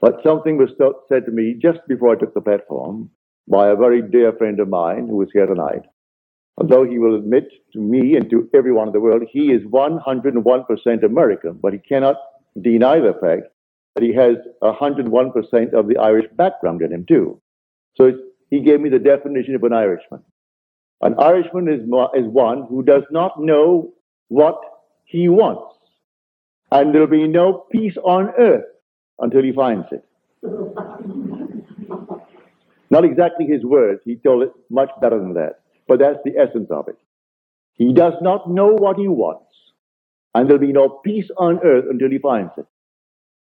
But something was said to me just before I took the platform by a very dear friend of mine who is here tonight. Although he will admit to me and to everyone in the world he is 101% American, but he cannot deny the fact that he has 101% of the Irish background in him too. So he gave me the definition of an Irishman. An Irishman is, is one who does not know what he wants. And there'll be no peace on earth until he finds it. Not exactly his words. He told it much better than that. But that's the essence of it. He does not know what he wants. And there'll be no peace on earth until he finds it.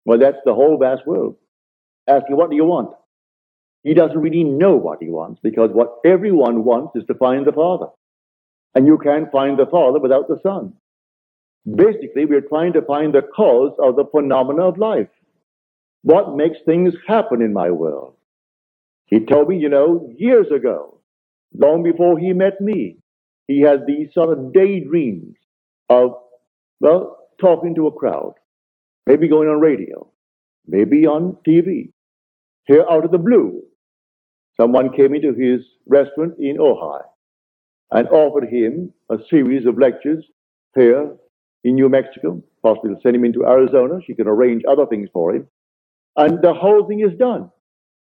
Well, that's the whole vast world. Asking, what do you want? He doesn't really know what he wants because what everyone wants is to find the Father. And you can't find the Father without the Son. Basically, we're trying to find the cause of the phenomena of life. What makes things happen in my world? He told me, you know, years ago, long before he met me, he had these sort of daydreams of, well, talking to a crowd, maybe going on radio, maybe on TV. Here out of the blue, someone came into his restaurant in Ojai and offered him a series of lectures here in New Mexico, possibly send him into Arizona. She can arrange other things for him. And the whole thing is done.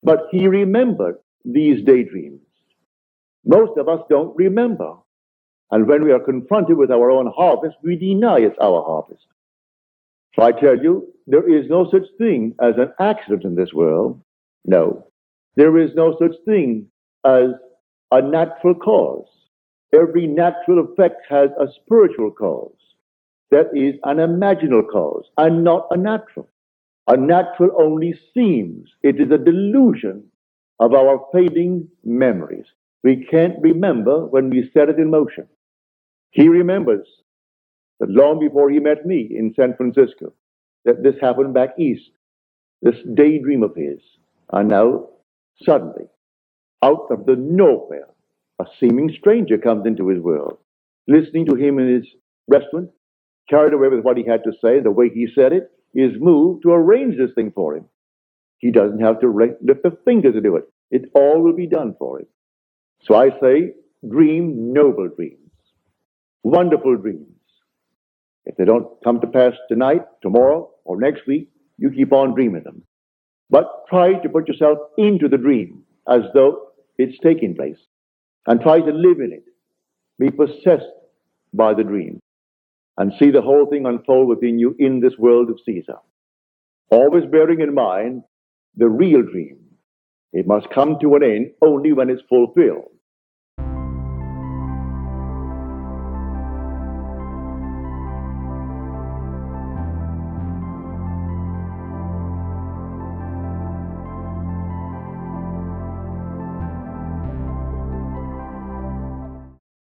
But he remembered these daydreams. Most of us don't remember. And when we are confronted with our own harvest, we deny it's our harvest. So I tell you, there is no such thing as an accident in this world. No. There is no such thing as a natural cause. Every natural effect has a spiritual cause. That is an imaginal cause and not a natural. A natural only seems. It is a delusion of our fading memories. We can't remember when we set it in motion. He remembers that long before he met me in San Francisco, that this happened back east, this daydream of his. And now, suddenly, out of the nowhere, a seeming stranger comes into his world, listening to him in his restaurant, carried away with what he had to say, the way he said it, is moved to arrange this thing for him. He doesn't have to lift a finger to do it. It all will be done for him. So I say, dream noble dreams, wonderful dreams. If they don't come to pass tonight, tomorrow, or next week, you keep on dreaming them. But try to put yourself into the dream as though it's taking place and try to live in it. Be possessed by the dream and see the whole thing unfold within you in this world of Caesar. Always bearing in mind the real dream. It must come to an end only when it's fulfilled.